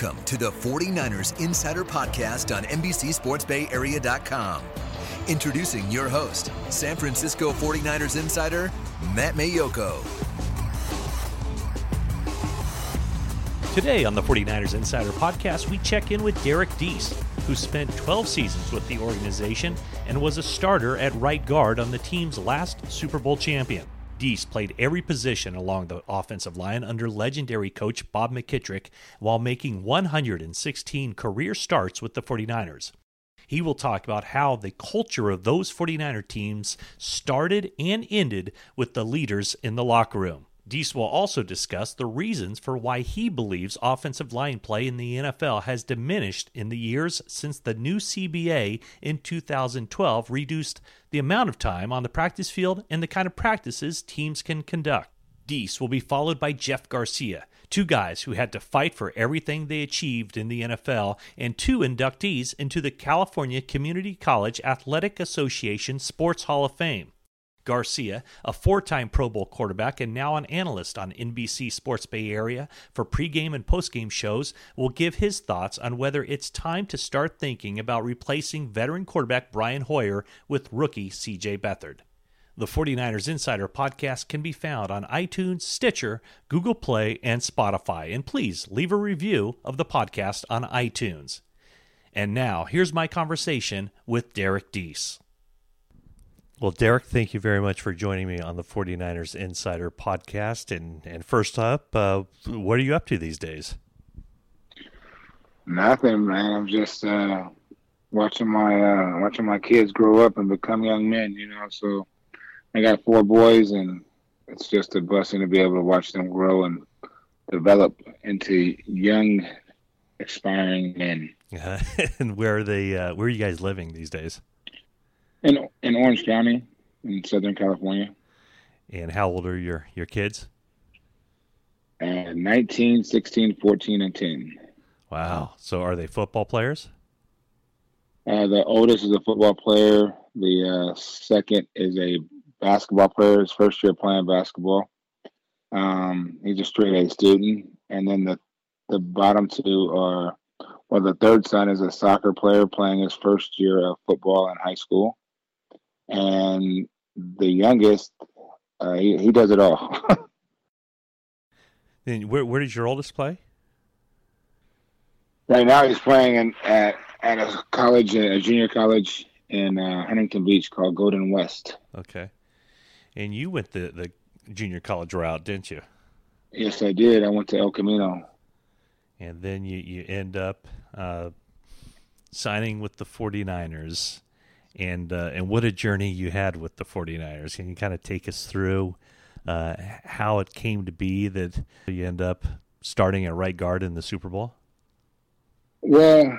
Welcome to the 49ers Insider Podcast on NBCSportsBayArea.com. Introducing your host, San Francisco 49ers Insider, Matt Maiocco. Today on the 49ers Insider Podcast, we check in with Derrick Deese, who spent 12 seasons with the organization and was a starter at right guard on the team's last Super Bowl champion. Deese played every position along the offensive line under legendary coach Bob McKittrick while making 116 career starts with the 49ers. He will talk about how the culture of those 49er teams started and ended with the leaders in the locker room. Deese will also discuss the reasons for why he believes offensive line play in the NFL has diminished in the years since the new CBA in 2012 reduced the amount of time on the practice field and the kind of practices teams can conduct. Deese will be followed by Jeff Garcia, two guys who had to fight for everything they achieved in the NFL, and two inductees into the California Community College Athletic Association Sports Hall of Fame. Garcia, a four time Pro Bowl quarterback and now an analyst on NBC Sports Bay Area for pregame and postgame shows, will give his thoughts on whether it's time to start thinking about replacing veteran quarterback Brian Hoyer with rookie CJ Beathard. The 49ers Insider podcast can be found on iTunes, Stitcher, Google Play, and Spotify. And please leave a review of the podcast on iTunes. And now, here's my conversation with Derrick Deese. Well, Derrick, thank you very much for joining me on the 49ers Insider podcast. And, and first up, uh, what are you up to these days? Nothing, man. I'm just uh, watching my uh, watching my kids grow up and become young men. You know, so I got four boys, and it's just a blessing to be able to watch them grow and develop into young, aspiring men. and where are they? Uh, where are you guys living these days? In in Orange County, in Southern California. And how old are your your kids? Uh, 19, 16, 14, and 10. Wow. So are they football players? Uh, the oldest is a football player. The uh, second is a basketball player. His first year playing basketball. Um, he's a straight A student. And then the, the bottom two are, well, the third son is a soccer player playing his first year of football in high school and the youngest, uh, he, he does it all. then where where does your oldest play? Right now, he's playing in, at at a college, a junior college in uh, Huntington Beach called Golden West. Okay, and you went the the junior college route, didn't you? Yes, I did. I went to El Camino. And then you, you end up uh, signing with the 49ers and uh, and what a journey you had with the 49ers. Can you kind of take us through uh, how it came to be that you end up starting at right guard in the Super Bowl? Well,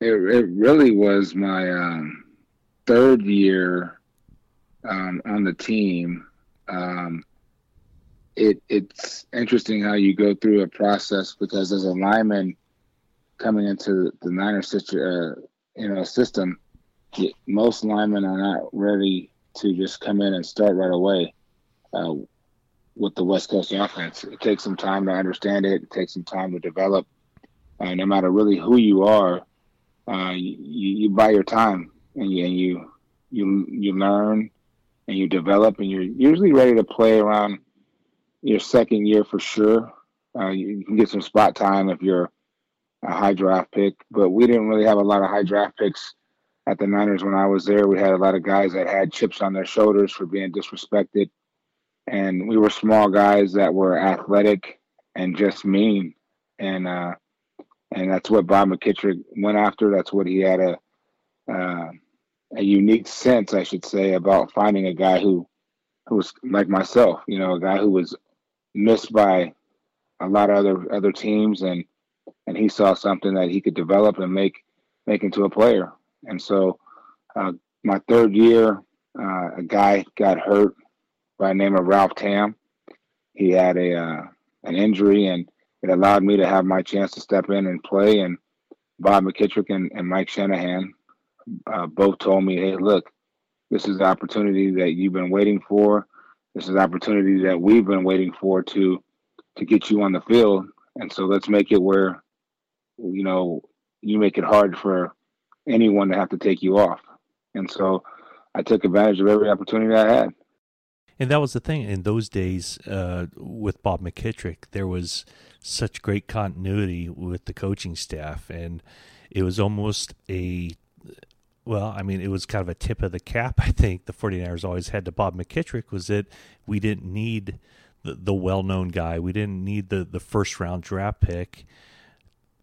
it, it really was my um, third year um, on the team. Um, it, it's interesting how you go through a process because as a lineman coming into the Niners uh, you know system, most linemen are not ready to just come in and start right away uh, with the West Coast offense. It takes some time to understand it. It takes some time to develop. Uh, no matter really who you are, uh, you, you buy your time and you, and you you you learn and you develop, and you're usually ready to play around your second year for sure. Uh, you can get some spot time if you're a high draft pick, but we didn't really have a lot of high draft picks at the Niners when I was there. We had a lot of guys that had chips on their shoulders for being disrespected. And we were small guys that were athletic and just mean. And uh, and that's what Bob McKittrick went after. That's what he had a uh, a unique sense, I should say, about finding a guy who who was like myself, you know, a guy who was missed by a lot of other other teams, and and he saw something that he could develop and make make into a player. And so, uh, my third year, uh, a guy got hurt by the name of Ralph Tamm. He had a uh, an injury, and it allowed me to have my chance to step in and play. And Bob McKittrick and, and Mike Shanahan uh, both told me, "Hey, look, this is the opportunity that you've been waiting for. This is the opportunity that we've been waiting for to to get you on the field. And so let's make it where, you know, you make it hard for anyone to have to take you off." And so I took advantage of every opportunity I had. And that was the thing in those days uh, with Bob McKittrick. There was such great continuity with the coaching staff, and it was almost a well, I mean, it was kind of a tip of the cap, I think, the 49ers always had to Bob McKittrick was that we didn't need the, the well known guy. We didn't need the, the first round draft pick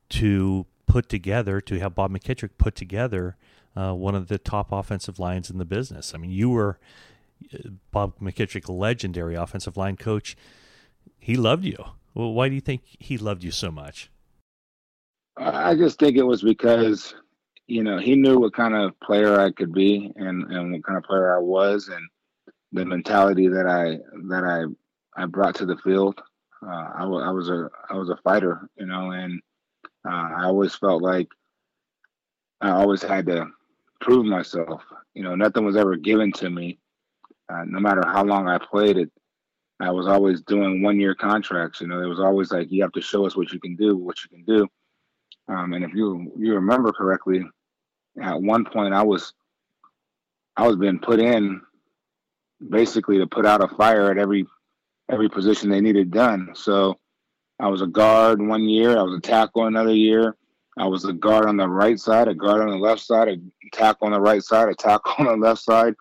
to put together, to have Bob McKittrick put together uh, one of the top offensive lines in the business. I mean, you were uh, Bob McKittrick, legendary offensive line coach. He loved you. Well, why do you think he loved you so much? I just think it was because you know, he knew what kind of player I could be and, and what kind of player I was and the mentality that I that I I brought to the field. Uh, I, w- I was a I was a fighter, you know, and uh, I always felt like I always had to prove myself. You know, nothing was ever given to me. Uh, no matter how long I played it, I was always doing one year contracts. You know, it was always like you have to show us what you can do, what you can do. Um, and if you you remember correctly, at one point I was I was being put in basically to put out a fire at every every position they needed done. So I was a guard one year, I was a tackle another year. I was a guard on the right side, a guard on the left side, a tackle on the right side, a tackle on the left side.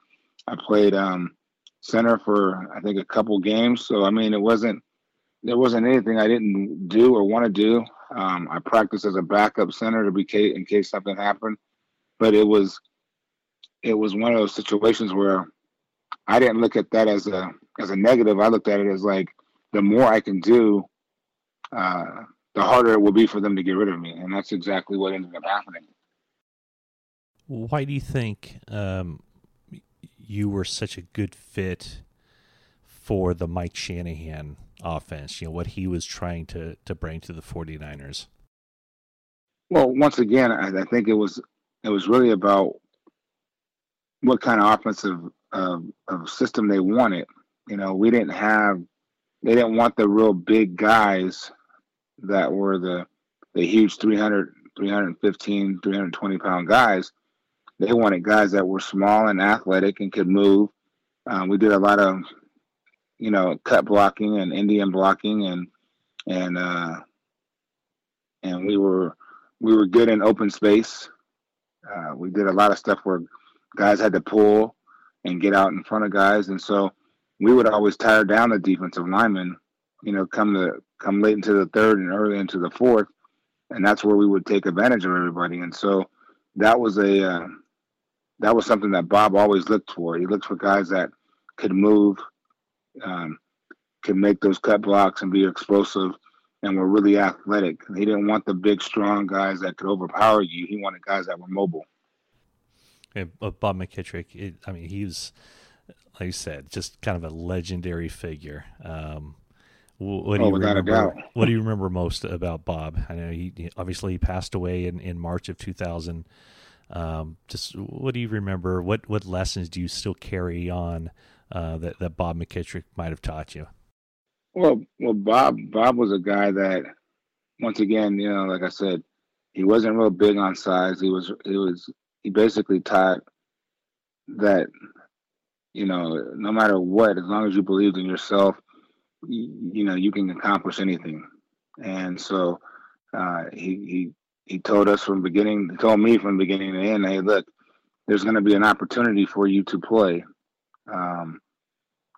I played um, center for I think a couple games. So I mean, it wasn't there wasn't anything I didn't do or want to do. Um, I practiced as a backup center to be in case something happened, but it was it was one of those situations where I didn't look at that as a as a negative. I looked at it as like the more I can do, uh, the harder it will be for them to get rid of me, and that's exactly what ended up happening. Why do you think um, you were such a good fit for the Mike Shanahan offense, you know, what he was trying to, to bring to the 49ers? Well, once again, I, I think it was it was really about what kind of offensive uh, of system they wanted. You know, we didn't have they didn't want the real big guys that were the the huge 300 315 320 pound guys they wanted guys that were small and athletic and could move um, we did a lot of you know, cut blocking and Indian blocking and and uh, and we were we were good in open space. Uh, we did a lot of stuff where guys had to pull and get out in front of guys, and so we would always tire down the defensive linemen. You know, come to come late into the third and early into the fourth, and that's where we would take advantage of everybody. And so that was a uh, that was something that Bob always looked for. He looked for guys that could move um, can make those cut blocks and be explosive and were really athletic. He didn't want the big, strong guys that could overpower you. He wanted guys that were mobile. Yeah, Bob McKittrick, it, I mean, he was, like you said, just kind of a legendary figure. Um, what do oh, you remember? what do you remember most about Bob? I know he obviously he passed away in, in March of 2000. Um, just what do you remember? What what lessons do you still carry on uh, that that Bob McKittrick might have taught you? Well, well, Bob Bob was a guy that, once again, you know, like I said, he wasn't real big on size. He was he was he basically taught that, you know, no matter what, as long as you believed in yourself, you, you know, you can accomplish anything. And so uh, he he he told us from beginning, he told me from beginning to end, hey, look, there's going to be an opportunity for you to play um,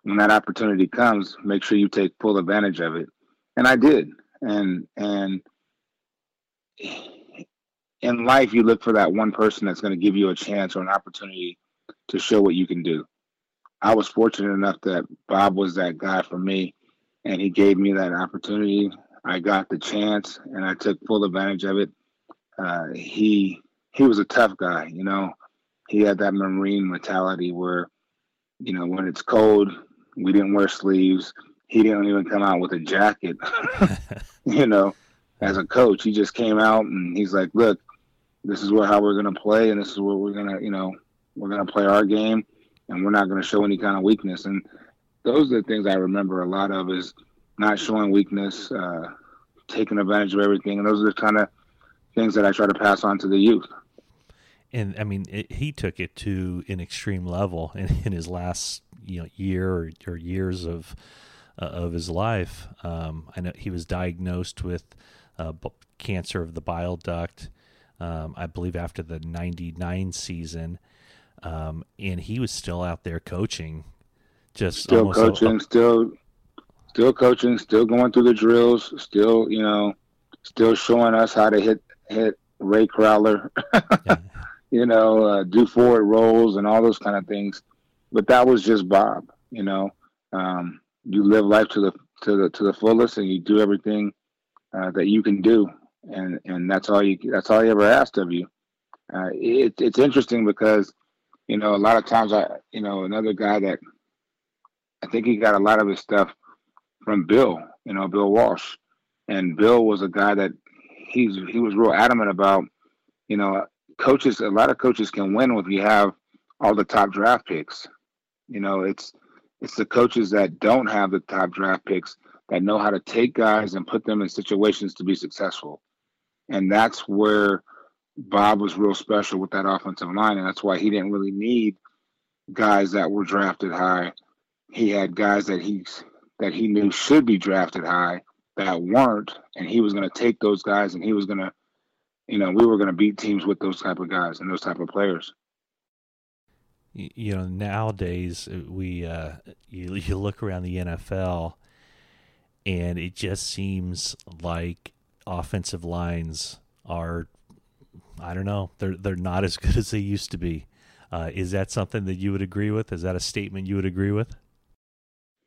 when that opportunity comes, make sure you take full advantage of it. And I did. And and in life, you look for that one person that's going to give you a chance or an opportunity to show what you can do. I was fortunate enough that Bob was that guy for me, and he gave me that opportunity. I got the chance and I took full advantage of it. Uh, he he was a tough guy, you know. He had that Marine mentality where, you know, when it's cold, we didn't wear sleeves. He didn't even come out with a jacket, you know, as a coach. He just came out and he's like, look, this is what, how we're to play and this is what we're to, you know, we're to play our game and we're not to show any kind of weakness. And those are the things I remember a lot of is not showing weakness, uh, taking advantage of everything. And those are the kind of things that I try to pass on to the youth. And I mean, it, he took it to an extreme level in, in his last you know year or, or years of uh, of his life. Um, I know he was diagnosed with uh, cancer of the bile duct. Um, I believe after the '99 season, um, and he was still out there coaching. Just still coaching, a, still, still coaching, still going through the drills, still you know, still showing us how to hit hit Rae Crowther. yeah. You know, uh, do forward rolls and all those kind of things. But that was just Bob. You know, um, you live life to the to the to the fullest, and you do everything uh, that you can do, and and that's all you that's all he ever asked of you. Uh, it, it's interesting because you know a lot of times I you know another guy that I think he got a lot of his stuff from Bill, you know Bill Walsh, and Bill was a guy that he's he was real adamant about you know coaches a lot of coaches can win if you have all the top draft picks. You know it's it's the coaches that don't have the top draft picks that know how to take guys and put them in situations to be successful. And that's where Bob was real special with that offensive line. And that's why he didn't really need guys that were drafted high. He had guys that he's that he knew should be drafted high that weren't, and he was going to take those guys and he was going to, you know, we were going to beat teams with those type of guys and those type of players you know nowadays uh, we uh, you, you look around the NFL and it just seems like offensive lines are I don't know they're they're not as good as they used to be. Uh, is that something that you would agree with? Is that a statement you would agree with?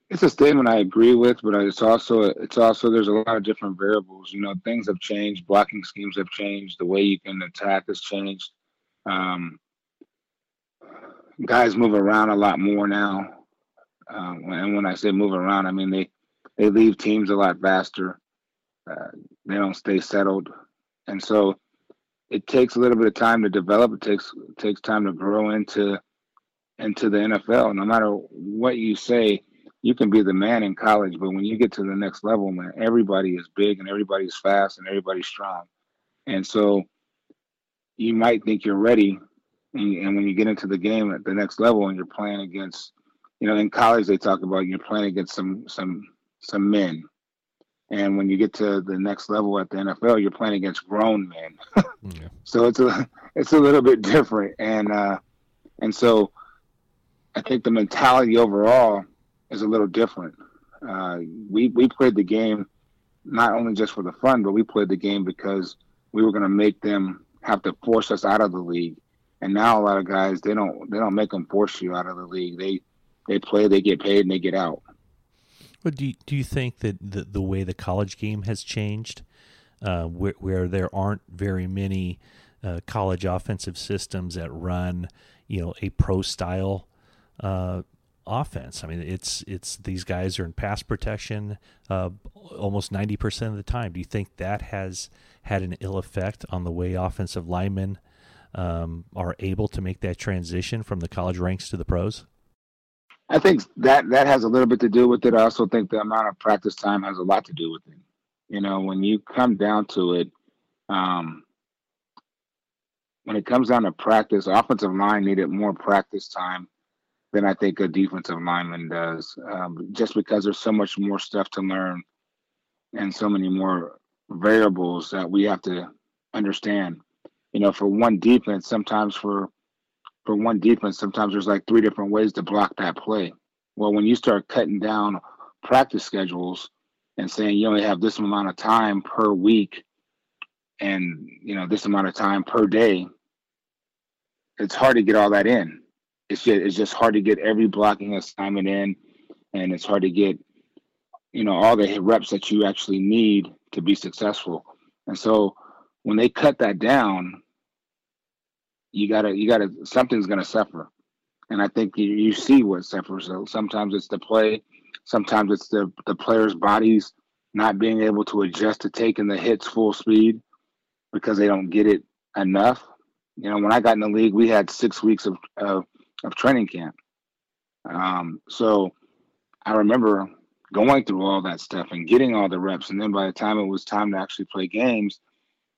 It's a statement I agree with, but it's also it's also there's a lot of different variables. You know, things have changed, blocking schemes have changed, the way you can attack has changed. Um, guys move around a lot more now. Um, and when I say move around, I mean they they leave teams a lot faster. Uh, they don't stay settled, and so it takes a little bit of time to develop. It takes it takes time to grow into into the NFL. No matter what you say, you can be the man in college, but when you get to the next level, man, everybody is big and everybody's fast and everybody's strong, and so you might think you're ready and, and when you get into the game at the next level and you're playing against, you know, in college they talk about you're playing against some some some men, and when you get to the next level at the NFL, you're playing against grown men. yeah. So it's a it's a little bit different, and uh, and so I think the mentality overall is a little different. Uh, we we played the game not only just for the fun, but we played the game because we were going to make them have to force us out of the league and now a lot of guys they don't they don't make them force you out of the league. They they play, they get paid, and they get out. But do you, do you think that the the way the college game has changed, uh, where, where there aren't very many uh, college offensive systems that run, you know, a pro style uh, offense. I mean, it's it's these guys are in pass protection uh, almost ninety percent of the time. Do you think that has had an ill effect on the way offensive linemen um, are able to make that transition from the college ranks to the pros? I think that that has a little bit to do with it. I also think the amount of practice time has a lot to do with it. You know, when you come down to it, um, when it comes down to practice, offensive line needed more practice time than I think a defensive lineman does, um, just because there's so much more stuff to learn and so many more variables that we have to understand you know, for one defense, sometimes for for one defense, sometimes there's like three different ways to block that play. Well, when you start cutting down practice schedules and saying you only have this amount of time per week and you know this amount of time per day, it's hard to get all that in. It's just it's just hard to get every blocking assignment in, and it's hard to get you know all the reps that you actually need to be successful. And so when they cut that down, you gotta you gotta something's gonna suffer. And I think you, you see what suffers. So sometimes it's the play, sometimes it's the the players' bodies not being able to adjust to taking the hits full speed because they don't get it enough. You know, when I got in the league, we had six weeks of of, of training camp. Um, so I remember going through all that stuff and getting all the reps, and then by the time it was time to actually play games,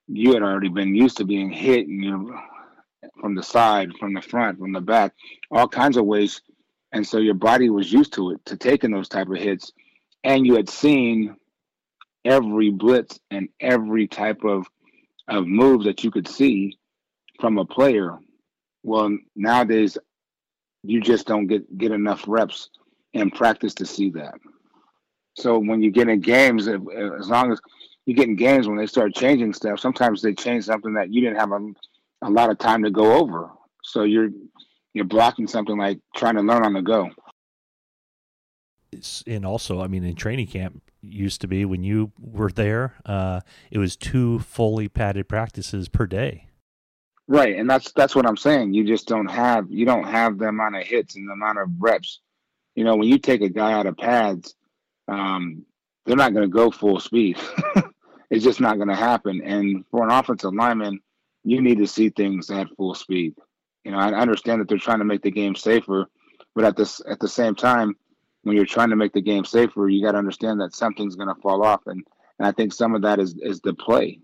you had already been used to being hit and you from the side, from the front, from the back, all kinds of ways, and so your body was used to it to taking those type of hits, and you had seen every blitz and every type of of move that you could see from a player. Well, nowadays you just don't get get enough reps in practice to see that. So when you get in games, as long as you get in games when they start changing stuff, sometimes they change something that you didn't have a, a lot of time to go over. So you're you're blocking something like trying to learn on the go. And also, I mean, in training camp, used to be when you were there, uh, it was two fully padded practices per day. Right, and that's that's what I'm saying. You just don't have you don't have the amount of hits and the amount of reps. You know, when you take a guy out of pads, um, they're not going to go full speed. it's just not going to happen. And for an offensive lineman, you need to see things at full speed. You know, I understand that they're trying to make the game safer, but at this at the same time, when you're trying to make the game safer, you got to understand that something's going to fall off, and and I think some of that is is the play.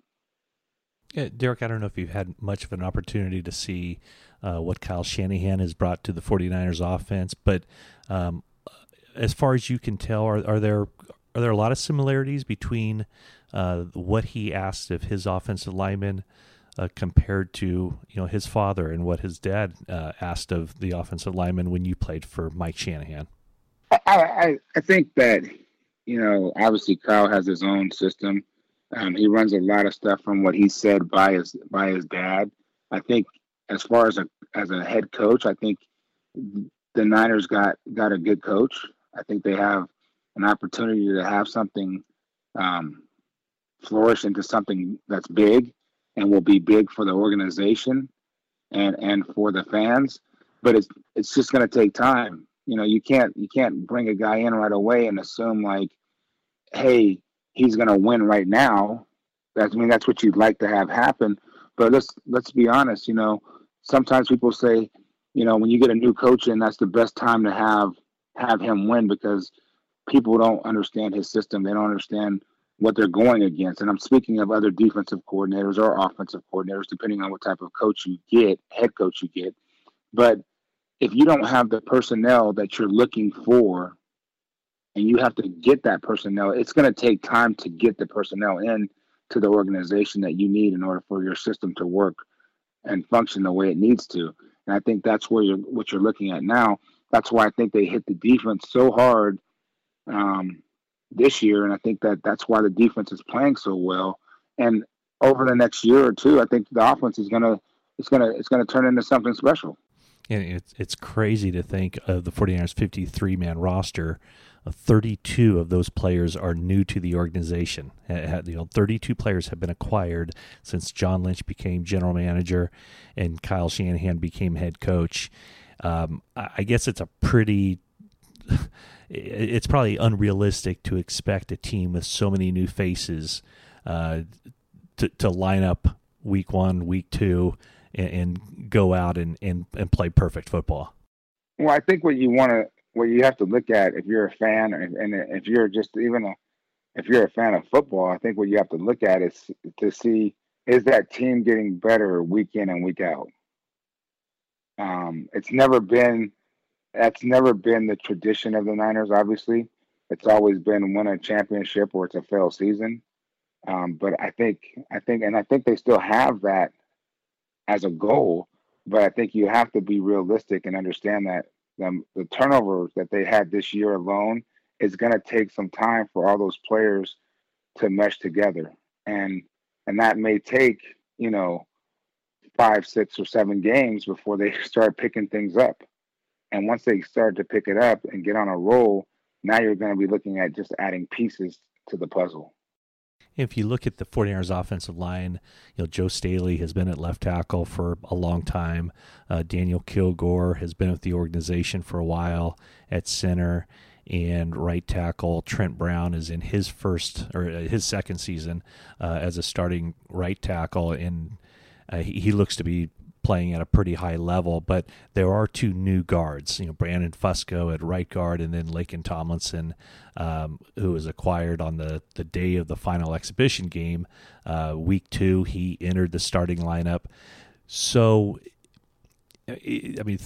Derrick, I don't know if you've had much of an opportunity to see uh, what Kyle Shanahan has brought to the 49ers offense, but um, as far as you can tell, are, are there are there a lot of similarities between uh, what he asked of his offensive linemen uh, compared to you know his father and what his dad uh, asked of the offensive lineman when you played for Mike Shanahan? I, I, I think that you know obviously Kyle has his own system. Um, he runs a lot of stuff from what he said by his by his dad. I think as far as a as a head coach, I think the Niners got got a good coach. I think they have an opportunity to have something um, flourish into something that's big and will be big for the organization and and for the fans. But it's it's just going to take time. You know, you can't you can't bring a guy in right away and assume like, hey, he's going to win right now. That's I mean that's what you'd like to have happen. But let's let's be honest. You know, sometimes people say, you know, when you get a new coach in, that's the best time to have have him win because people don't understand his system. They don't understand what they're going against. And I'm speaking of other defensive coordinators or offensive coordinators, depending on what type of coach you get, head coach you get. But if you don't have the personnel that you're looking for, and you have to get that personnel, it's going to take time to get the personnel in to the organization that you need in order for your system to work and function the way it needs to. And I think that's where you're what you're looking at now that's why I think they hit the defense so hard um, this year, and I think that that's why the defense is playing so well. And over the next year or two, I think the offense is gonna it's gonna it's gonna turn into something special. And it's it's crazy to think of the 49ers 53 man roster. 32 of those players are new to the organization. You know, 32 players have been acquired since John Lynch became general manager and Kyle Shanahan became head coach um, I guess it's a pretty. It's probably unrealistic to expect a team with so many new faces uh, to to line up week one, week two, and, and go out and, and, and play perfect football. Well, I think what you want to, what you have to look at if you're a fan, and, and if you're just even a, if you're a fan of football, I think what you have to look at is to see is that team getting better week in and week out. Um, it's never been that's never been the tradition of the Niners. Obviously, it's always been win a championship or it's a failed season. Um, but I think I think and I think they still have that as a goal. But I think you have to be realistic and understand that the, the turnovers that they had this year alone is going to take some time for all those players to mesh together, and and that may take you know five, six, or seven games before they start picking things up. And once they start to pick it up and get on a roll, now you're going to be looking at just adding pieces to the puzzle. If you look at the 49ers offensive line, you know, Joe Staley has been at left tackle for a long time. Uh, Daniel Kilgore has been with the organization for a while at center. And right tackle Trent Brown is in his first or uh, his second season uh, as a starting right tackle, and uh, he, he looks to be playing at a pretty high level, but there are two new guards, you know, Brandon Fusco at right guard and then Laken Tomlinson, um, who was acquired on the, the day of the final exhibition game. Uh, week two, he entered the starting lineup. So, I mean,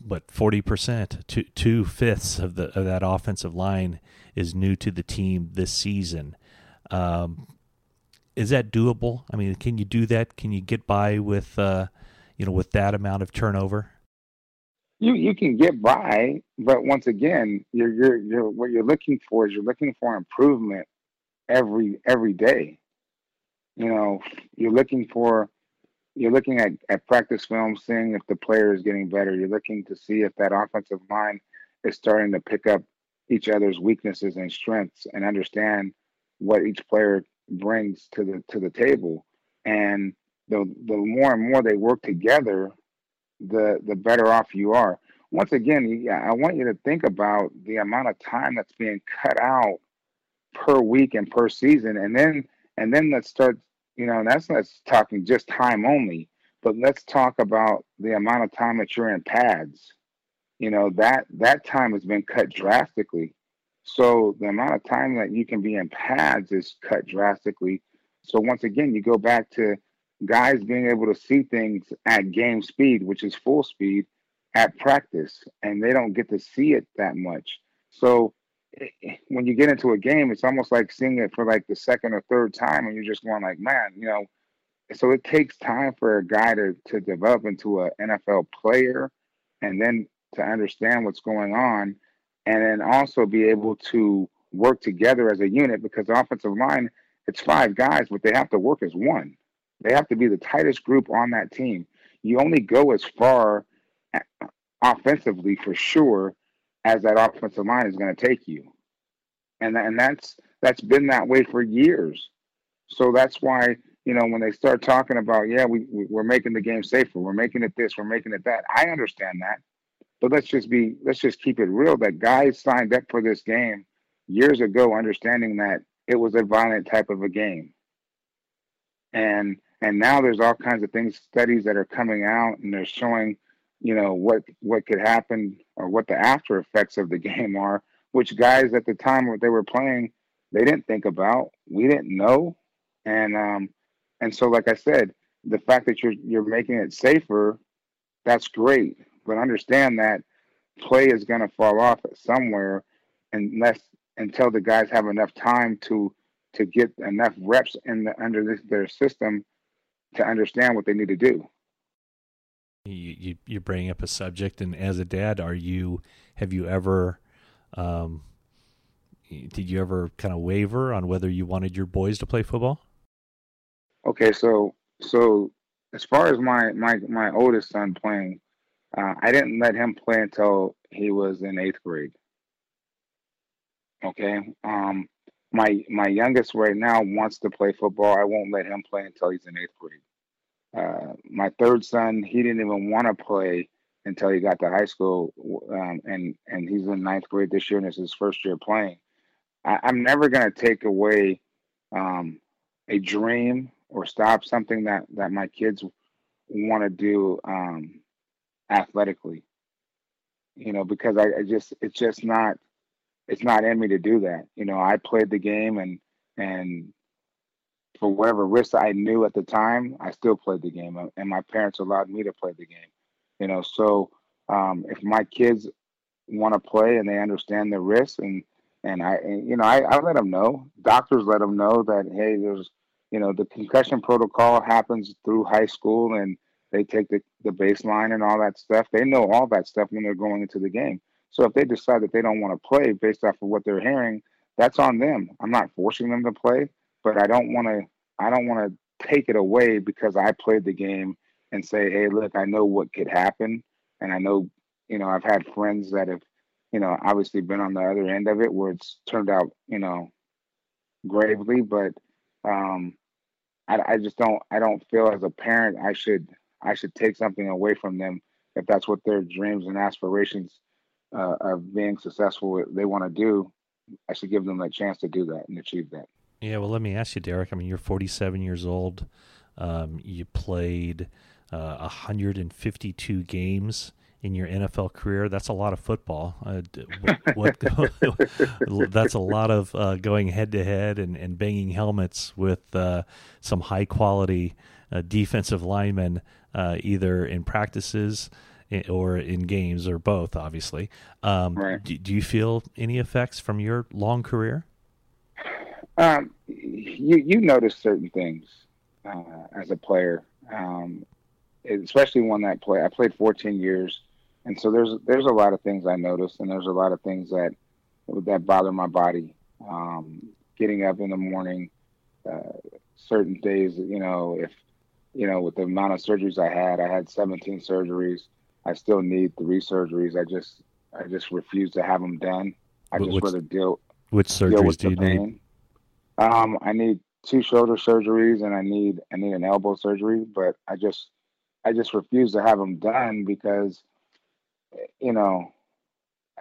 but 40%, two, two fifths of, the, of that offensive line is new to the team this season. Um, is that doable? I mean, can you do that? Can you get by with, uh, you know, with that amount of turnover? You you can get by, but once again, you're you're you're what you're looking for is you're looking for improvement every every day. You know, you're looking for you're looking at, at practice film, seeing if the player is getting better. You're looking to see if that offensive line is starting to pick up each other's weaknesses and strengths and understand what each player brings to the to the table. And the the more and more they work together, the the better off you are. Once again, I want you to think about the amount of time that's being cut out per week and per season, and then and then let's start. You know, that's let's talking just time only, but let's talk about the amount of time that you're in pads. You know that that time has been cut drastically. So the amount of time that you can be in pads is cut drastically. So once again, you go back to guys being able to see things at game speed, which is full speed, at practice, and they don't get to see it that much. So eh, when you get into a game, it's almost like seeing it for like the second or third time, and you're just going like, man, you know. So it takes time for a guy to to develop into an NFL player, and then to understand what's going on, and then also be able to work together as a unit because the offensive line it's five guys, but they have to work as one. They have to be the tightest group on that team. You only go as far offensively for sure as that offensive line is going to take you. And and that's that's been that way for years. So that's why, you know, when they start talking about, yeah, we we're making the game safer, we're making it this, we're making it that. I understand that. But let's just be let's just keep it real that guys signed up for this game years ago understanding that it was a violent type of a game. And and now there's all kinds of things studies that are coming out and they're showing you know what what could happen or what the after effects of the game are which guys at the time when they were playing they didn't think about we didn't know. And um and so like i said the fact that you're you're making it safer that's great. But understand that play is going to fall off somewhere unless until the guys have enough time to to get enough reps in the under this, their system to understand what they need to do. You, you you bring up a subject, and as a dad, are you have you ever, um, did you ever kind of waver on whether you wanted your boys to play football? Okay, so so as far as my my my oldest son playing, uh, I didn't let him play until he was in eighth grade. Okay, um, my my youngest right now wants to play football. I won't let him play until he's in eighth grade. Uh, my third son, he didn't even want to play until he got to high school, um, and and he's in ninth grade this year, and it's his first year playing. I, am never going to take away um, a dream or stop something that that my kids want to do um, athletically. You know, because I, I just it's just not it's not in me to do that. You know, I played the game and and for whatever risk I knew at the time, I still played the game, and my parents allowed me to play the game. You know, so um, if my kids want to play and they understand the risks, and and I, and, you know, I, I let them know. Doctors let them know that hey, there's, you know, the concussion protocol happens through high school, and they take the the baseline and all that stuff. They know all that stuff when they're going into the game. So if they decide that they don't want to play based off of what they're hearing, that's on them. I'm not forcing them to play, but I don't want to. I don't want to take it away because I played the game and say, "Hey, look, I know what could happen, and I know, you know, I've had friends that have, you know, obviously been on the other end of it where it's turned out, you know, gravely, but um, I, I just don't I don't feel as a parent I should I should take something away from them if that's what their dreams and aspirations uh, of being successful they want to do. I should give them a chance to do that and achieve that. Yeah, well, let me ask you, Derrick. I mean, you're 47 years old. Um, you played uh, 152 games in your NFL career. That's a lot of football. Uh, what, that's a lot of uh, going head to head and, banging helmets with uh, some high quality uh, defensive linemen, uh, either in practices or in games or both. Obviously, um, right. do, do, you feel any effects from your long career? Um, you you notice certain things uh, as a player. Um, especially one that play. I played 14 years, and so there's there's a lot of things I noticed, and there's a lot of things that that bother my body. Um, getting up in the morning, uh, certain days, you know, if you know, with the amount of surgeries I had, I had 17 surgeries. I still need three surgeries. I just I just refuse to have them done. I just rather deal. Which surgeries do you pain. need? Um, I need two shoulder surgeries and I need I need an elbow surgery, but I just I just refuse to have them done because, you know,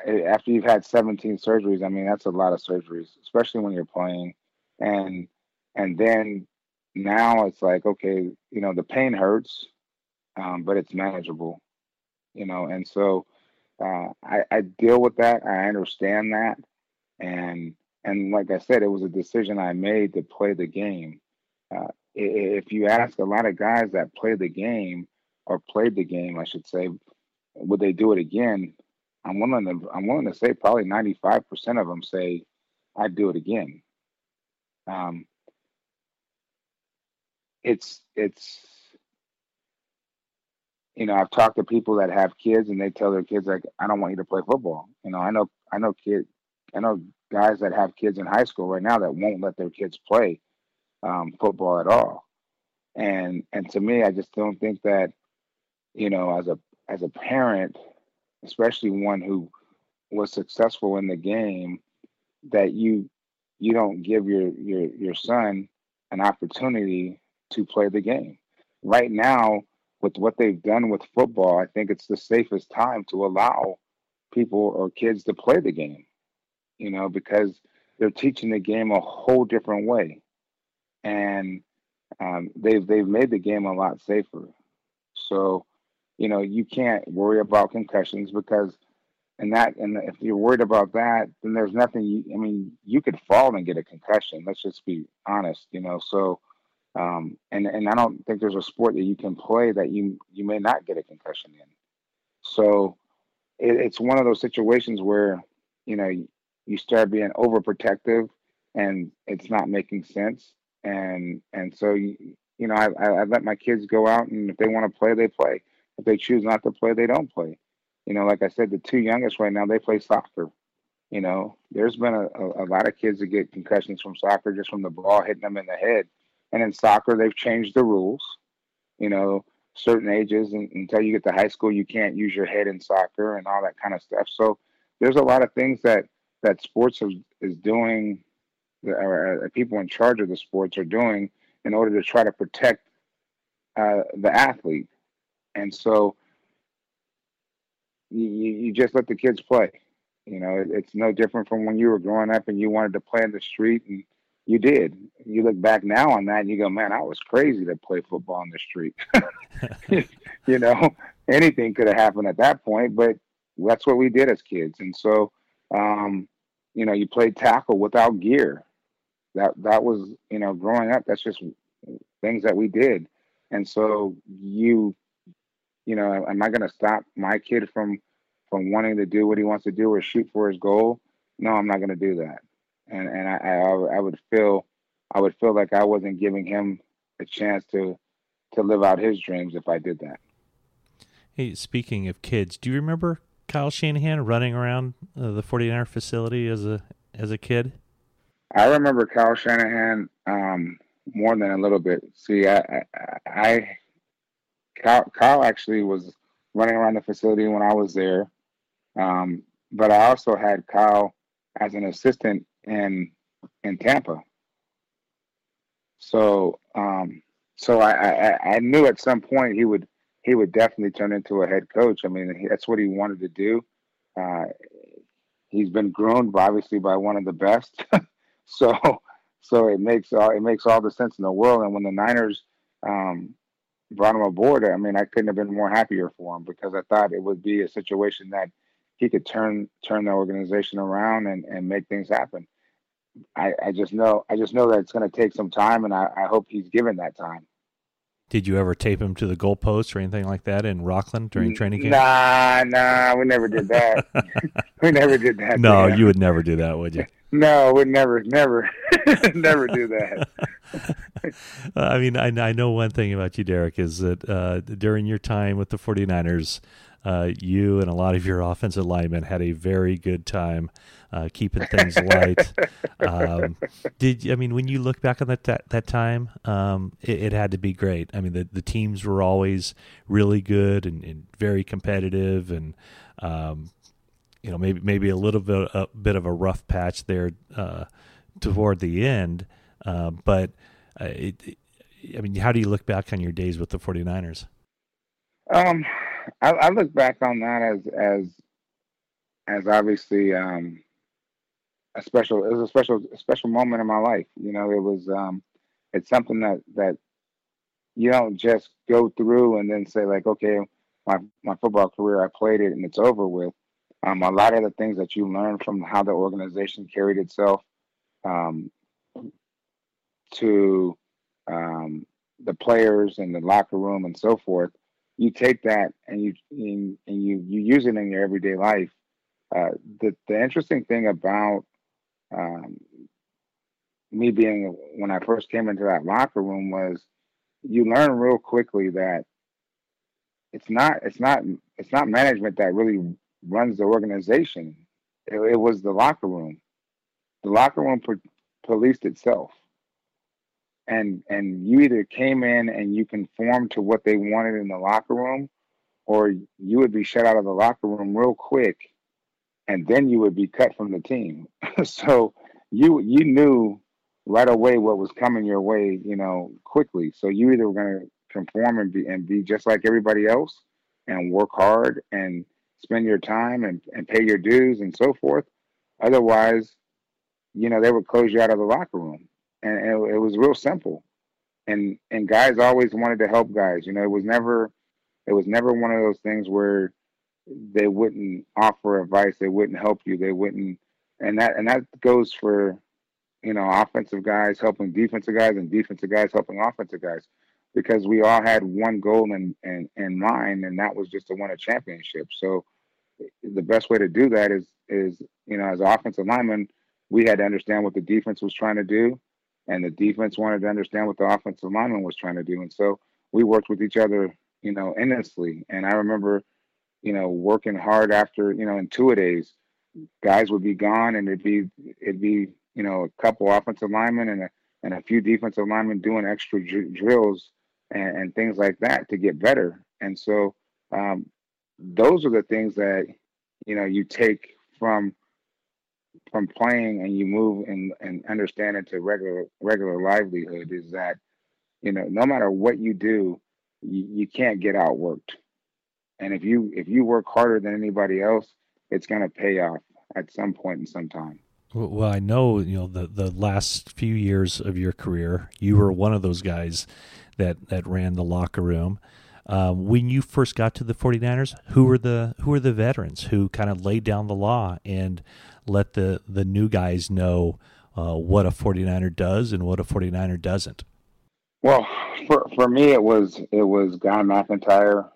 after you've had 17 surgeries, I mean that's a lot of surgeries, especially when you're playing, and and then now it's like okay, you know the pain hurts, um, but it's manageable, you know, and so uh, I, I deal with that. I understand that, and and like I said, it was a decision I made to play the game. Uh, if you ask a lot of guys that play the game, or played the game, I should say, would they do it again? I'm willing to I'm willing to say probably 95% of them say I'd do it again. Um, it's it's you know I've talked to people that have kids and they tell their kids like I don't want you to play football. You know I know I know kid I know guys that have kids in high school right now that won't let their kids play um, football at all. And and to me I just don't think that you know, as a as a parent, especially one who was successful in the game, that you you don't give your your your son an opportunity to play the game. Right now, with what they've done with football, I think it's the safest time to allow people or kids to play the game. You know, because they're teaching the game a whole different way, and um, they've they've made the game a lot safer. So you know, you can't worry about concussions because and that and if you're worried about that, then there's nothing you I mean, you could fall and get a concussion. Let's just be honest, you know. So um and and I don't think there's a sport that you can play that you you may not get a concussion in. So it, it's one of those situations where, you know, you start being overprotective and it's not making sense. And and so you, you know, I, I let my kids go out and if they want to play, they play. If they choose not to play, they don't play. You know, like I said, the two youngest right now, they play soccer. You know, there's been a, a, a lot of kids that get concussions from soccer just from the ball hitting them in the head. And in soccer, they've changed the rules. You know, certain ages and, until you get to high school, you can't use your head in soccer and all that kind of stuff. So there's a lot of things that that sports is, is doing, or, people in charge of the sports are doing in order to try to protect uh, the athlete and so you, you just let the kids play. You know, it, it's no different from when you were growing up and you wanted to play in the street and you did. You look back now on that and you go, man, I was crazy to play football in the street. you know, anything could have happened at that point, but that's what we did as kids. And so, um, you know, you played tackle without gear. That that was, you know, growing up. That's just things that we did. And so you you know, am I going to stop my kid from from wanting to do what he wants to do or shoot for his goal? No, I'm not going to do that. And and I, I I would feel I would feel like I wasn't giving him a chance to to live out his dreams if I did that. Hey, speaking of kids, do you remember Kyle Shanahan running around uh, the 49er facility as a as a kid? I remember Kyle Shanahan um, more than a little bit. See, I, I, I Kyle, Kyle actually was running around the facility when I was there. Um, but I also had Kyle as an assistant in in Tampa. So um, so I, I I knew at some point he would he would definitely turn into a head coach. I mean, that's what he wanted to do. Uh, he's been groomed, obviously, by one of the best. so, so it makes all it makes all the sense in the world. And when the Niners um, brought him aboard, I mean, I couldn't have been more happier for him because I thought it would be a situation that he could turn turn the organization around and, and make things happen. I, I just know I just know that it's going to take some time, and I, I hope he's given that time. Did you ever tape him to the goalpost or anything like that in Rocklin during training camp? Nah, nah, we never did that. we never did that. No, you would never do that, would you? No, we'd never, never, never do that. I mean, I, I know one thing about you, Derrick, is that uh, during your time with the 49ers, uh, you and a lot of your offensive linemen had a very good time uh, keeping things light. um, did I mean when you look back on that that, that time, um, it, it, had to be great. I mean the the teams were always really good and, and very competitive, and um, you know maybe maybe a little bit a bit of a rough patch there uh, toward the end, uh, but uh, it, it, I mean how do you look back on your days with the 49ers? Um, I, I look back on that as as as obviously um, a special it was a special a special moment in my life. You know, it was um it's something that that you don't just go through and then say like, okay, my my football career I played it and it's over with. Um, a lot of the things that you learn from how the organization carried itself um, to um, the players and the locker room and so forth, you take that and you and, and you you use it in your everyday life. Uh, the the interesting thing about um, me being when I first came into that locker room was you learn real quickly that it's not it's not it's not management that really runs the organization. It, it was the locker room. The locker room po- policed itself, and and you either came in and you conformed to what they wanted in the locker room, or you would be shut out of the locker room real quick and then you would be cut from the team. so you you knew right away what was coming your way, you know, quickly. So you either were going to conform and be and be just like everybody else, and work hard and spend your time and, and pay your dues and so forth. Otherwise, you know, they would close you out of the locker room, and it, it was real simple. And and guys always wanted to help guys. You know, it was never it was never one of those things where they wouldn't offer advice, they wouldn't help you, they wouldn't, and that and that goes for you know offensive guys helping defensive guys and defensive guys helping offensive guys because we all had one goal in, in, in mind and that was just to win a championship so the best way to do that is is you know as offensive lineman we had to understand what the defense was trying to do and the defense wanted to understand what the offensive lineman was trying to do and so we worked with each other you know endlessly and i remember you know, working hard after, you know, in two days, guys would be gone and it'd be it'd be, you know, a couple offensive linemen and a and a few defensive linemen doing extra dr- drills and, and, things like that to get better. And so um, those are the things that you know you take from from playing and you move and, and understand into regular regular livelihood is that you know no matter what you do you, you can't get outworked and if you if you work harder than anybody else, it's going to pay off at some point in some time. Well, I know you know the the last few years of your career, you were one of those guys that that ran the locker room. Um, when you first got to the 49ers, who were the who were the veterans who kind of laid down the law and let the the new guys know uh, what a 49er does and what a 49er doesn't? Well, for for me, it was it was Guy McIntyre,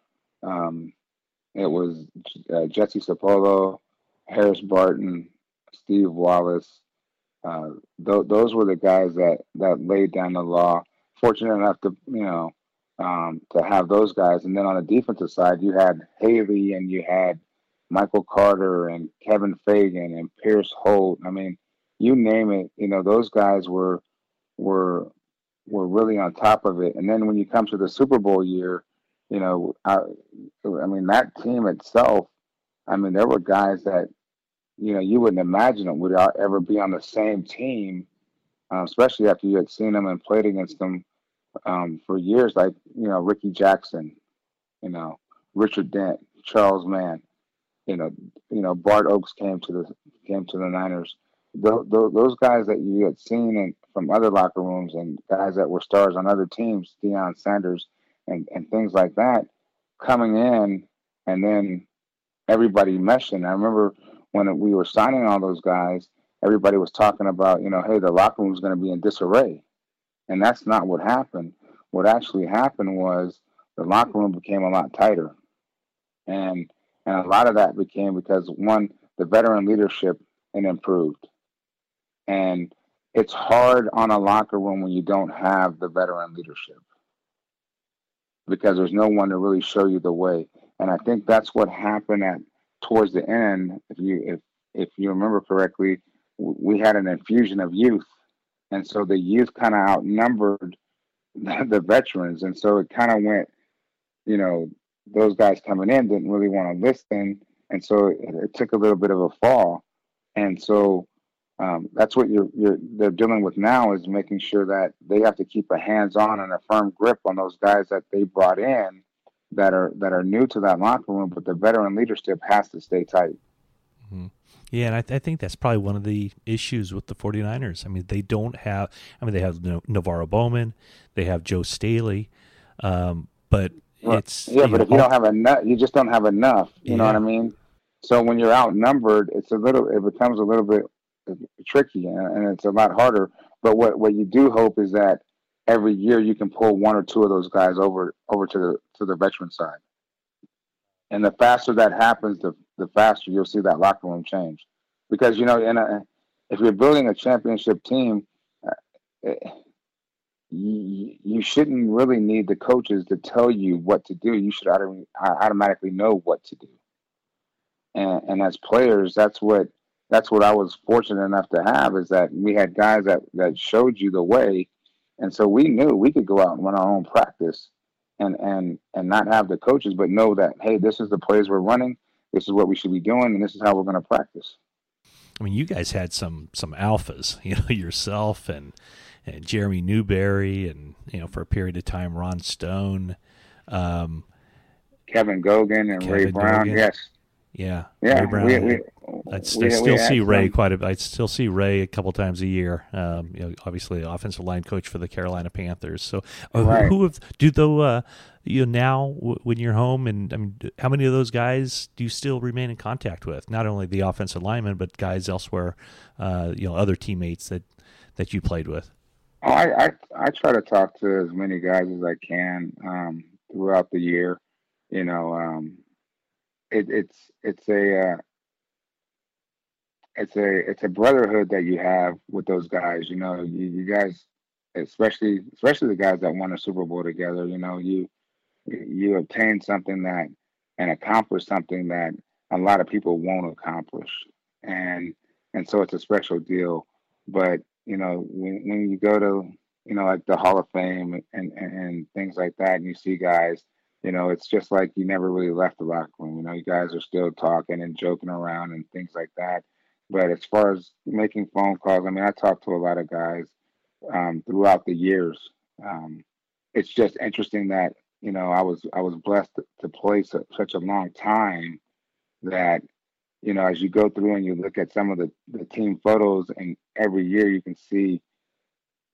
um, it was uh, Jesse Sapolo, Harris Barton, Steve Wallace. Uh, th- those were the guys that that laid down the law. Fortunate enough to you know um, to have those guys, and then on the defensive side, you had Haley and you had Michael Carter and Kevin Fagan and Pierce Holt. I mean, you name it. You know, those guys were were were really on top of it. And then when you come to the Super Bowl year, you know, I, I mean, that team itself, I mean, there were guys that, you know, you wouldn't imagine it would ever be on the same team uh, especially after you had seen them and played against them um, for years, like you know Rickey Jackson, you know Richard Dent, Charles Mann, you know, you know Bart Oates came to the came to the Niners. The, the, those guys that you had seen in, from other locker rooms and guys that were stars on other teams, Deion Sanders and, and things like that, coming in and then everybody meshing. I remember when we were signing all those guys, everybody was talking about, you know, hey, the locker room is going to be in disarray. And that's not what happened. What actually happened was the locker room became a lot tighter. And and a lot of that became because one, the veteran leadership and improved. And it's hard on a locker room when you don't have the veteran leadership because there's no one to really show you the way. And I think that's what happened at towards the end. If you if if you remember correctly, we had an infusion of youth, and so the youth kind of outnumbered the veterans, and so it kind of went, you know, those guys coming in didn't really want to listen, and so it, it, took a little bit of a fall, and so um, that's what you're, you're they're dealing with now is making sure that they have to keep a hands-on and a firm grip on those guys that they brought in that are that are new to that locker room, but the veteran leadership has to stay tight. Mm-hmm. Yeah, and I, th- I, think that's probably one of the issues with the 49ers. I mean, they don't have, I mean, they have NaVorro Bowman, they have Joe Staley, um, but it's. Yeah, but know, if you don't have enough, you just don't have enough. You yeah. know what I mean? So when you're outnumbered, it's a little, it becomes a little bit uh, tricky and it's a lot harder. But what, what you do hope is that every year you can pull one or two of those guys over over to the to the veteran side. And the faster that happens, the the faster you'll see that locker room change. Because you know, in a, if you're building a championship team, uh, you, you shouldn't really need the coaches to tell you what to do. You should automatically know what to do. And, and as players, that's what that's what I was fortunate enough to have is that we had guys that that showed you the way and so we knew we could go out and run our own practice and and and not have the coaches, but know that hey, this is the plays we're running, this is what we should be doing, and this is how we're going to practice. I mean, you guys had some some alphas, you know, yourself and and Jeremy Newberry, and you know, for a period of time, Ron Stone, um, Kevin Gogan, and Kevin Ray Brown. Gogan. Yes, yeah, yeah. Ray Brown. We, we, I, still see Ray some. quite a. I still see Ray a couple times a year. Um, you know, obviously, offensive line coach for the Carolina Panthers. So, uh, right. who, who, have do though? Uh, you know, now w- when you're home, and I mean, how many of those guys do you still remain in contact with? Not only the offensive linemen, but guys elsewhere. Uh, you know, other teammates that that you played with. Oh, I, I I try to talk to as many guys as I can um, throughout the year. You know, um, it, it's it's a uh, it's a it's a brotherhood that you have with those guys. You know, you, you guys, especially especially the guys that won a Super Bowl together. You know, you you obtain something that and accomplish something that a lot of people won't accomplish, and and so it's a special deal. But you know, when when you go to you know like the Hall of Fame and and, and things like that, and you see guys you know, it's just like you never really left the locker room. You know, you guys are still talking and joking around and things like that. But as far as making phone calls, I mean, I talked to a lot of guys um, throughout the years. Um, it's just interesting that you know I was I was blessed to, play such a long time that you know as you go through and you look at some of the, the team photos and every year you can see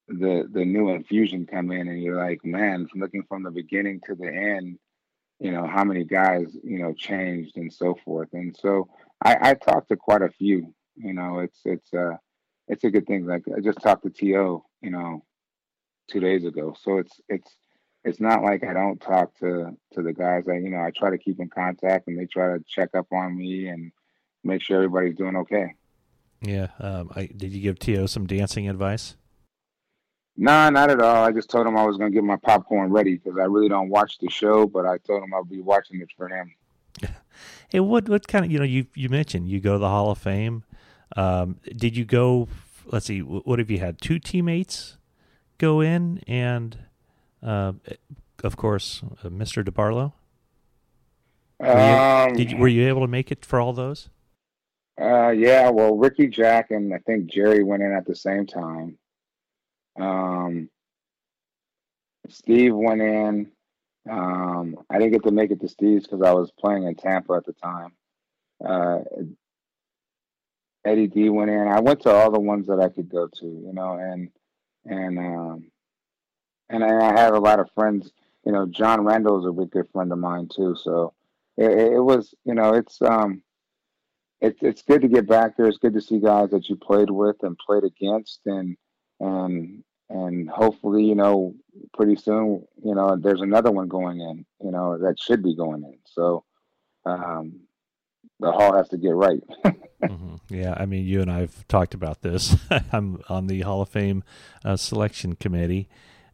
the the new infusion come in and you're like man looking from the beginning to the end you know how many guys you know changed and so forth. And so i i talked to quite a few you know it's it's uh it's a good thing. Like i just talked to to you know two days ago. So it's it's it's not like i don't talk to to the guys. I you know i try to keep in contact and they try to check up on me and make sure everybody's doing okay yeah um i did you give to some dancing advice Nah, not at all. I just told him I was gonna get my popcorn ready because I really don't watch the show, but I told him I'll be watching it for him. hey, what what kind of you know you you mentioned you go to the Hall of Fame. Um, did you go? Let's see. What have you had? Two teammates go in, and uh, of course, uh, Mr. DeBartolo. Were you, um, did you, were you able to make it for all those? Uh, yeah. Well, Ricky Jack and I think Jerry went in at the same time Um, Steve went in. Um, I didn't get to make it to Steve's because I was playing in Tampa at the time. Uh, Eddie D went in. I went to all the ones that I could go to, you know, and and um, and I, had a lot of friends. You know, John Randle is a good friend of mine too. So it, it was, you know, it's um, it's it's good to get back there. It's good to see guys that you played with and played against, and and and hopefully, you know, pretty soon, you know, there's another one going in, you know, that should be going in. So um, the hall has to get right. mm-hmm. Yeah, I mean, you and I've talked about this. I'm on the Hall of Fame uh, selection committee,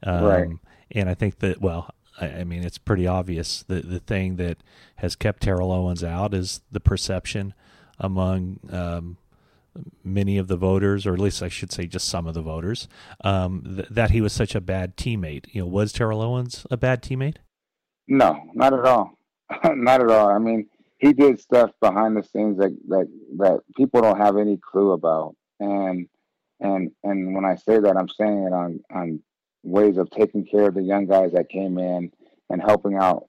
um, right? And I think that, well, I, I, mean, it's pretty obvious. The the thing that has kept Terrell Owens out is the perception among um, many of the voters, or at least I should say, just some of the voters, um, th- that he was such a bad teammate. You know, was Terrell Owens a bad teammate? No, not at all. not at all. I mean, he did stuff behind the scenes that that that people don't have any clue about, and and and when I say that, I'm saying it on on ways of taking care of the young guys that came in and helping out,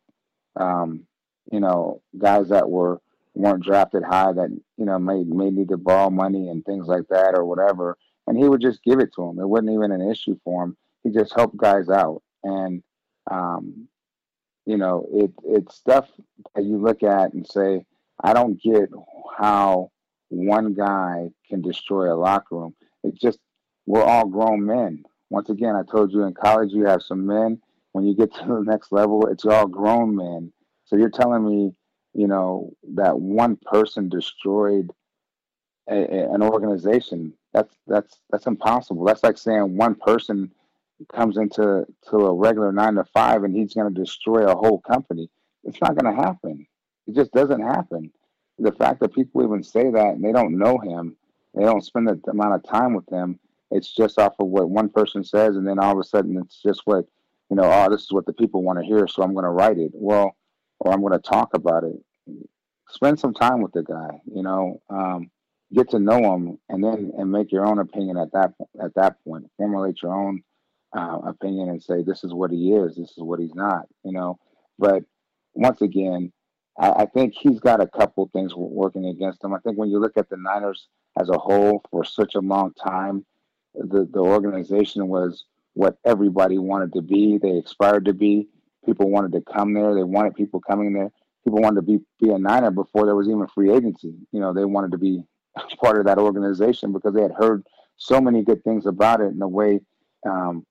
um, you know, guys that were weren't drafted high that you know may may need to borrow money and things like that or whatever, and he would just give it to them. It wasn't even an issue for him. He just helped guys out, and um, you know, it it's stuff that you look at and say, I don't get how one guy can destroy a locker room. It's just we're all grown men. Once again, I told you in college you have some men. When you get to the next level, it's all grown men. So you're telling me, you know, that one person destroyed a, a, an organization. That's that's that's impossible. That's like saying one person comes into to a regular nine to five and he's going to destroy a whole company. It's not going to happen. It just doesn't happen. The fact that people even say that and they don't know him, they don't spend the amount of time with him. It's just off of what one person says, and then all of a sudden it's just what you know. Oh, this is what the people want to hear, so I'm going to write it. Well, or I'm going to talk about it. Spend some time with the guy. You know, um, get to know him, and then and make your own opinion at that at that point. Formulate your own uh, opinion and say this is what he is, this is what he's not, you know. But once again, I, I think he's got a couple things working against him. I think when you look at the Niners as a whole for such a long time, the the organization was what everybody wanted to be. They aspired to be. People wanted to come there. They wanted people coming there. People wanted to be be a Niner before there was even free agency. You know, they wanted to be part of that organization because they had heard so many good things about it and the way um,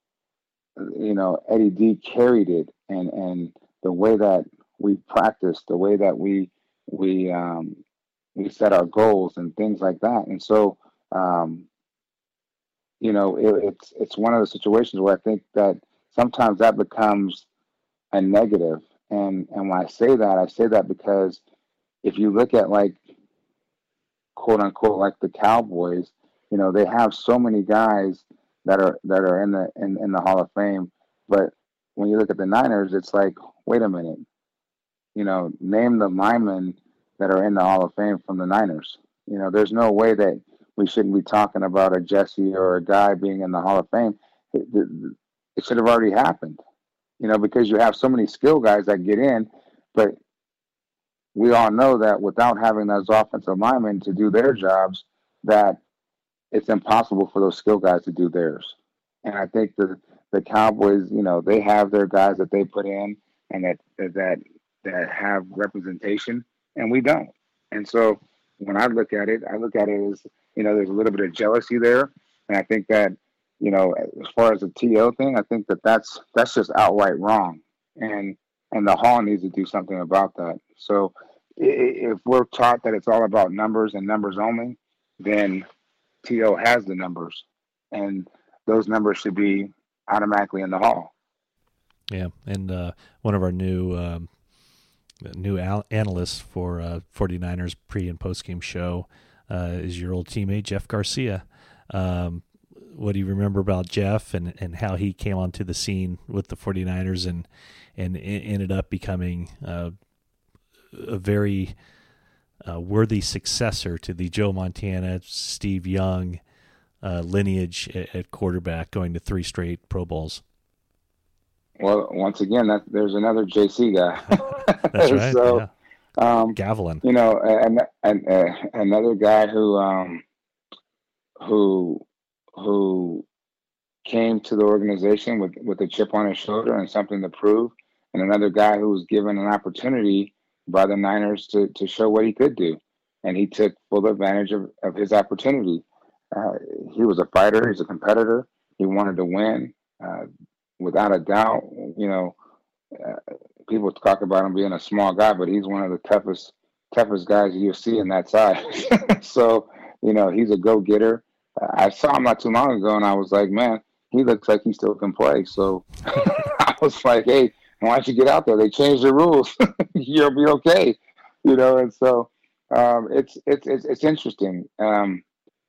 you know, Eddie D carried it, and and the way that we practiced, the way that we we um, we set our goals and things like that, and so um, you know, it, it's it's one of the situations where I think that sometimes that becomes a negative, and and when I say that, I say that because if you look at like quote unquote like the Cowboys, you know, they have so many guys that are that are in the in, in the Hall of Fame. But when you look at the Niners, it's like, wait a minute, you know, name the linemen that are in the Hall of Fame from the Niners. You know, there's no way that we shouldn't be talking about a Jesse or a guy being in the Hall of Fame. It, it should have already happened, you know, because you have so many skill guys that get in, but we all know that without having those offensive linemen to do their jobs, that it's impossible for those skill guys to do theirs. And I think the the Cowboys, you know, they have their guys that they put in and that that that have representation, and we don't. And so when I look at it, I look at it as you know, there's a little bit of jealousy there, and I think that you know, as far as the TO thing, I think that that's that's just outright wrong, and and the hall needs to do something about that. So if we're taught that it's all about numbers and numbers only, then TO has the numbers, and those numbers should be automatically in the hall. Yeah, and uh, one of our new um, new al- analysts for uh, 49ers pre and post game show uh, is your old teammate Jeff Garcia. Um, what do you remember about Jeff and, and how he came onto the scene with the 49ers and and ended up becoming uh, a very uh, worthy successor to the Joe Montana, Steve Young, uh, lineage at, at, quarterback, going to three straight Pro Bowls. Well, once again, that there's another JC guy. That's right. so, yeah. um, Gavilan. You know, and, and uh, another guy who um, who who came to the organization with with a chip on his shoulder and something to prove, and another guy who was given an opportunity by the Niners to to show what he could do, and he took full advantage of, of his opportunity. Uh, he was a fighter. He's a competitor. He wanted to win, uh, without a doubt. You know, uh, people talk about him being a small guy, but he's one of the toughest toughest guys you'll see in that side. so, you know, he's a go getter. I saw him not too long ago, and I was like, man, he looks like he still can play. So I was like, hey, why don't you get out there? They changed the rules. You'll be okay, you know. And so um, it's it's it's it's interesting, um,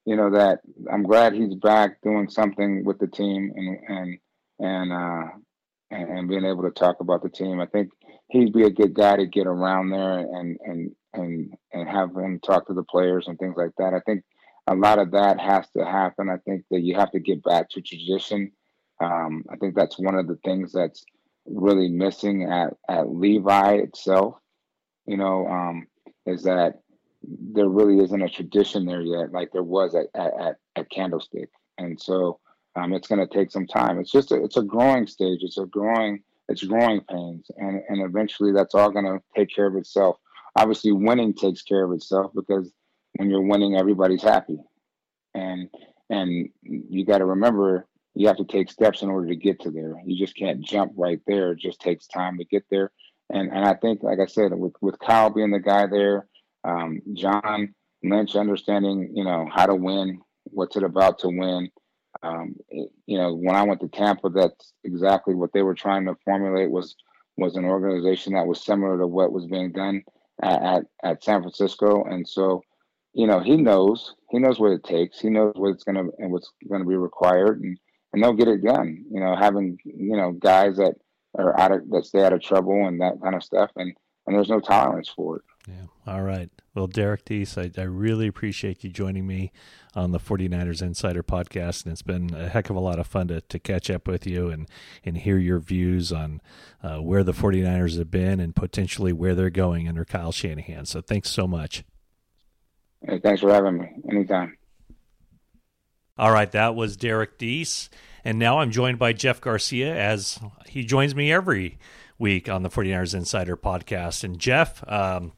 you know, that I'm glad he's back doing something with the team and and and uh, and, and being able to talk about the team. I think he'd be a good guy to get around there and and and and have him talk to the players and things like that. I think a lot of that has to happen. I think that you have to get back to tradition. Um, I think that's one of the things that's really missing at, at Levi itself, you know, um, is that there really isn't a tradition there yet, like there was at, at, at Candlestick. And so um, it's going to take some time. It's just a, it's a growing stage. It's a growing, it's growing pains. And, and eventually that's all going to take care of itself. Obviously winning takes care of itself because when you're winning, everybody's happy. And and you got to remember you have to take steps in order to get to there. You just can't jump right there. It just takes time to get there. And and I think, like I said, with with Kyle being the guy there, um, John Lynch understanding, you know, how to win, what's it about to win. Um, it, you know, when I went to Tampa, that's exactly what they were trying to formulate was was an organization that was similar to what was being done at, at, at San Francisco. And so you know, he knows he knows what it takes. He knows what it's gonna and what's gonna be required, and and they'll get it done. You know, having you know guys that are out of that stay out of trouble and that kind of stuff, and and there's no tolerance for it. Yeah. All right. Well, Derrick Deese, I, I really appreciate you joining me on the 49ers Insider podcast. And it's been a heck of a lot of fun to, to catch up with you and, and hear your views on uh, where the 49ers have been and potentially where they're going under Kyle Shanahan. So thanks so much. Hey, thanks for having me. Anytime. All right, that was Derrick Deese. And now I'm joined by Jeff Garcia as he joins me every week on the 49ers Insider podcast. And Jeff, um,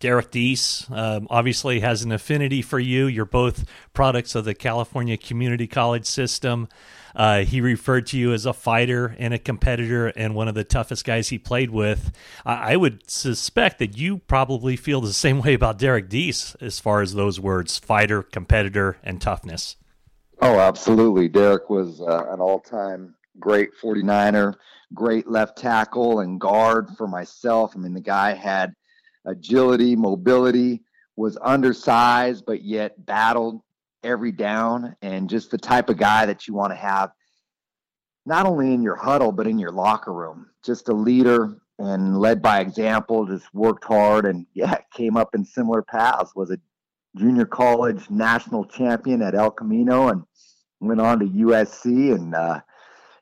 Derrick Deese um, obviously has an affinity for you. You're both products of the California Community College system. Uh, he referred to you as a fighter and a competitor and one of the toughest guys he played with. I, I would suspect that you probably feel the same way about Derrick Deese as far as those words fighter, competitor, and toughness. Oh, absolutely. Derrick was uh, an all time great 49er, great left tackle and guard for myself. I mean, the guy had agility, mobility, was undersized, but yet battled every down and just the type of guy that you want to have not only in your huddle but in your locker room. Just a leader and led by example just worked hard and yeah came up in similar paths. Was a junior college national champion at el camino and went on to usc and uh,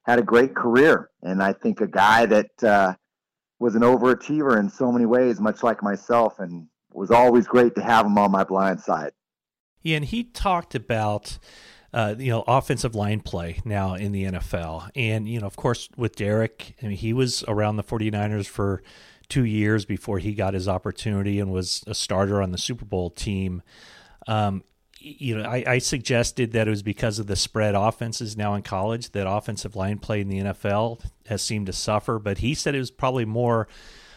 had a great career. And i think a guy that uh, was an overachiever in so many ways much like myself and was always great to have him on my blind side and he talked about uh, you know offensive line play now in the NFL. And you know, of course, with Derrick, I mean, he was around the 49ers for two years before he got his opportunity and was a starter on the Super Bowl team. Um, you know, I, I, suggested that it was because of the spread offenses now in college that offensive line play in the NFL has seemed to suffer. But he said it was probably more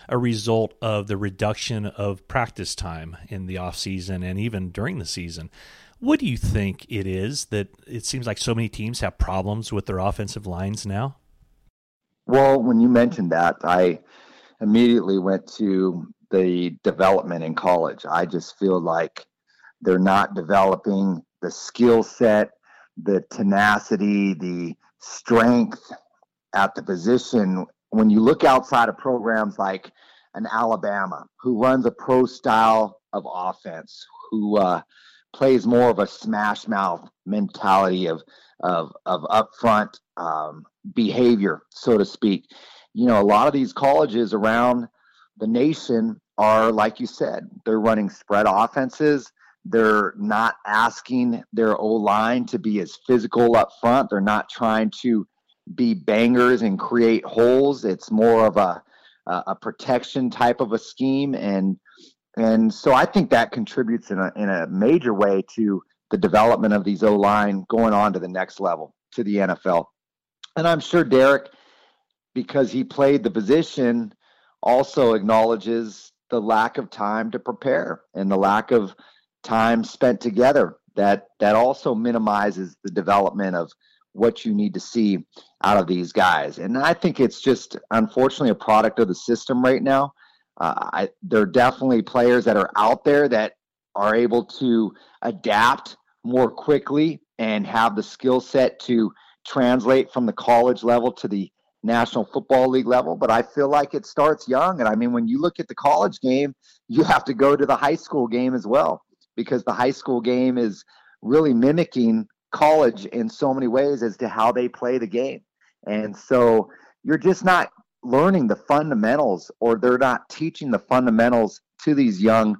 a result of the reduction of practice time in the offseason and even during the season. What do you think it is that it seems like so many teams have problems with their offensive lines now? Well, when you mentioned that, I immediately went to the development in college. I just feel like they're not developing the skill set, the tenacity, the strength at the position when you look outside of programs like an Alabama, who runs a pro style of offense, who uh, plays more of a smash mouth mentality of of of upfront um, behavior, so to speak. You know, a lot of these colleges around the nation are, like you said, they're running spread offenses. They're not asking their O line to be as physical up front. They're not trying to be bangers and create holes. It's more of a a protection type of a scheme, and and so I think that contributes in a in a major way to the development of these O line going on to the next level to the NFL. And I'm sure Derek, because he played the position, also acknowledges the lack of time to prepare and the lack of time spent together. That that also minimizes the development of what you need to see out of these guys. And I think it's just unfortunately a product of the system right now. Uh, I, there are definitely players that are out there that are able to adapt more quickly and have the skill set to translate from the college level to the National Football League level. But I feel like it starts young. And I mean, when you look at the college game, you have to go to the high school game as well, because the high school game is really mimicking college in so many ways as to how they play the game. And so you're just not learning the fundamentals, or they're not teaching the fundamentals to these young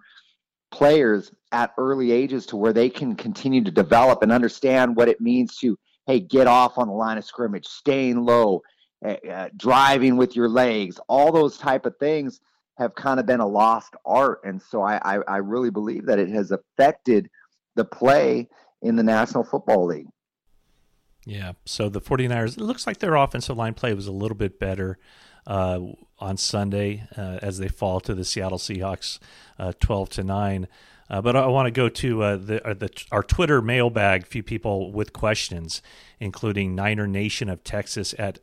players at early ages to where they can continue to develop and understand what it means to hey get off on the line of scrimmage staying low uh, driving with your legs all those type of things have kind of been a lost art and so I, I, I really believe that it has affected the play in the national football league yeah so the 49ers it looks like their offensive line play was a little bit better uh, on Sunday uh, as they fall to the Seattle Seahawks, uh, twelve to nine. Uh, but I want to go to uh, the, uh, the, our Twitter mailbag. A few people with questions, including Niner Nation of Texas at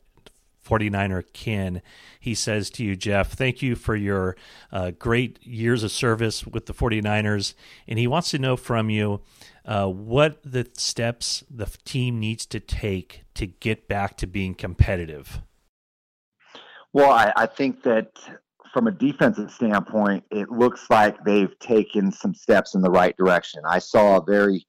49er Kin. He says to you, Jeff, thank you for your uh, great years of service with the 49ers. And he wants to know from you uh, what the steps the team needs to take to get back to being competitive. Well, I, I think that from a defensive standpoint, it looks like they've taken some steps in the right direction. I saw a very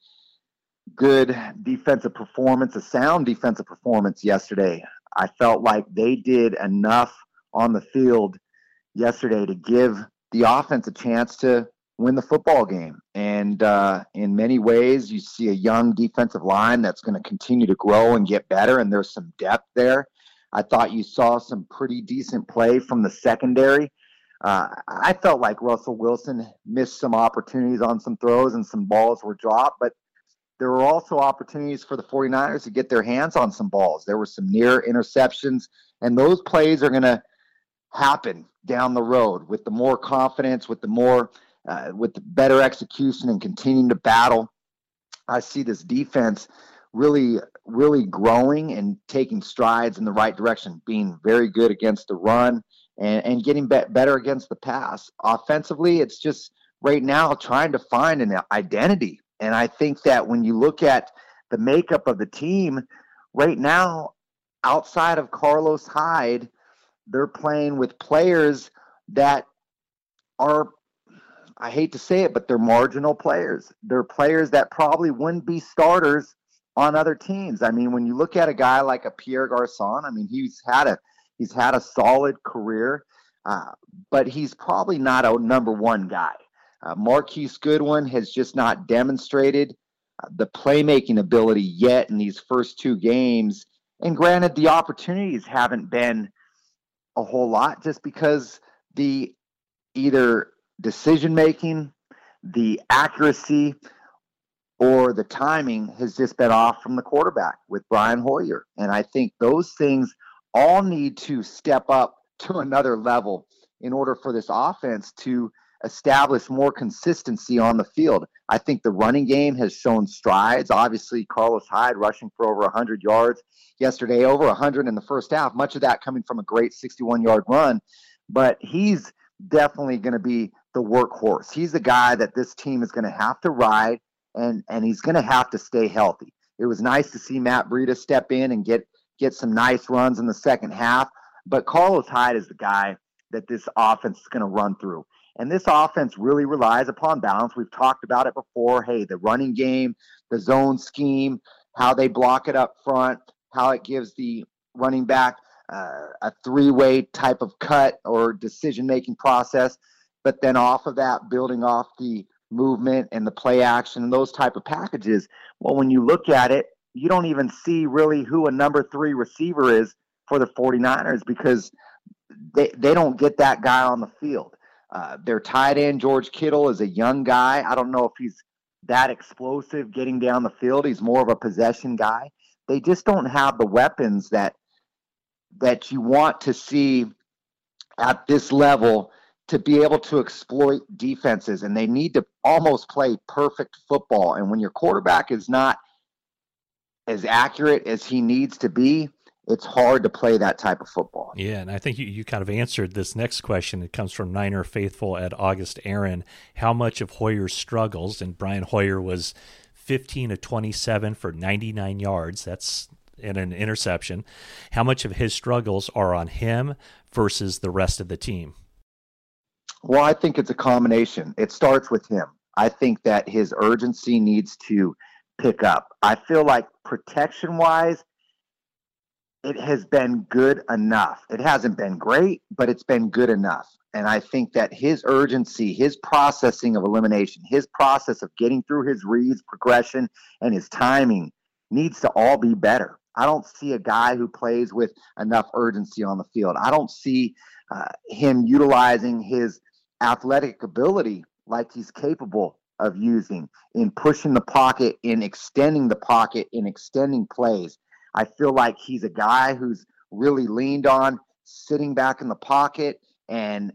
good defensive performance, a sound defensive performance yesterday. I felt like they did enough on the field yesterday to give the offense a chance to win the football game. And uh, in many ways, you see a young defensive line that's going to continue to grow and get better, and there's some depth there. I thought you saw some pretty decent play from the secondary. Uh, I felt like Russell Wilson missed some opportunities on some throws and some balls were dropped, but there were also opportunities for the 49ers to get their hands on some balls. There were some near interceptions, and those plays are going to happen down the road with the more confidence, with the more, uh, with better execution and continuing to battle. I see this defense really, really growing and taking strides in the right direction, being very good against the run and, and getting be- better against the pass. Offensively, it's just right now trying to find an identity. And I think that when you look at the makeup of the team right now, outside of Carlos Hyde, they're playing with players that are I hate to say it, but they're marginal players. They're players that probably wouldn't be starters on other teams. I mean, when you look at a guy like a Pierre Garcon, I mean, he's had a he's had a solid career, uh, but he's probably not a number one guy. Uh, Marquise Goodwin has just not demonstrated uh, the playmaking ability yet in these first two games. And granted, the opportunities haven't been a whole lot just because the either decision making, the accuracy, or the timing has just been off from the quarterback with Brian Hoyer. And I think those things all need to step up to another level in order for this offense to establish more consistency on the field. I think the running game has shown strides. Obviously, Carlos Hyde rushing for over 100 yards yesterday, over 100 in the first half, much of that coming from a great 61 yard run. But he's definitely going to be the workhorse. He's the guy that this team is going to have to ride and and he's going to have to stay healthy. It was nice to see Matt Breida step in and get get some nice runs in the second half, but Carlos Hyde is the guy that this offense is going to run through. And this offense really relies upon balance. We've talked about it before. Hey, the running game, the zone scheme, how they block it up front, how it gives the running back uh, a three way type of cut or decision making process. But then off of that, building off the movement and the play action and those type of packages. Well, when you look at it, you don't even see really who a number three receiver is for the 49ers because they, they don't get that guy on the field. Uh, their tight end, George Kittle, is a young guy. I don't know if he's that explosive getting down the field. He's more of a possession guy. They just don't have the weapons that that you want to see at this level to be able to exploit defenses and they need to almost play perfect football and when your quarterback is not as accurate as he needs to be it's hard to play that type of football. Yeah, and I think you, you kind of answered this next question. It comes from Niner Faithful at August Aaron. How much of Hoyer's struggles, and Brian Hoyer was 15 to 27 for 99 yards. That's in an interception. How much of his struggles are on him versus the rest of the team? Well, I think it's a combination. It starts with him. I think that his urgency needs to pick up. I feel like protection wise, it has been good enough. It hasn't been great, but it's been good enough. And I think that his urgency, his processing of elimination, his process of getting through his reads, progression, and his timing needs to all be better. I don't see a guy who plays with enough urgency on the field. I don't see uh, him utilizing his athletic ability like he's capable of using in pushing the pocket, in extending the pocket, in extending plays. I feel like he's a guy who's really leaned on sitting back in the pocket and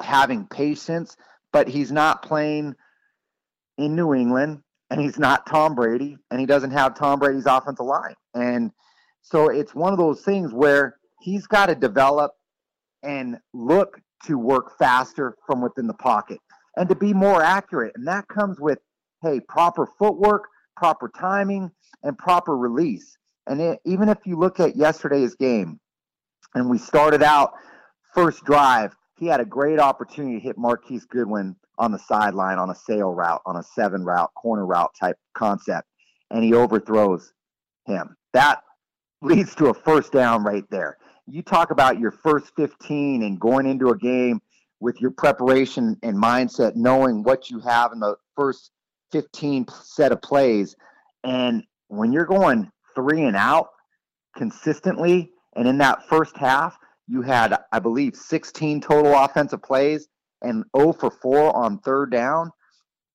having patience, but he's not playing in New England and he's not Tom Brady and he doesn't have Tom Brady's offensive line. And so it's one of those things where he's got to develop and look to work faster from within the pocket and to be more accurate. And that comes with, hey, proper footwork, proper timing, and proper release. And it, even if you look at yesterday's game, and we started out first drive, he had a great opportunity to hit Marquise Goodwin on the sideline on a sail route, on a seven route, corner route type concept, and he overthrows him. That leads to a first down right there. You talk about your first 15 and going into a game with your preparation and mindset, knowing what you have in the first 15 set of plays. And when you're going three and out consistently, and in that first half, you had, I believe, 16 total offensive plays and 0 for 4 on third down.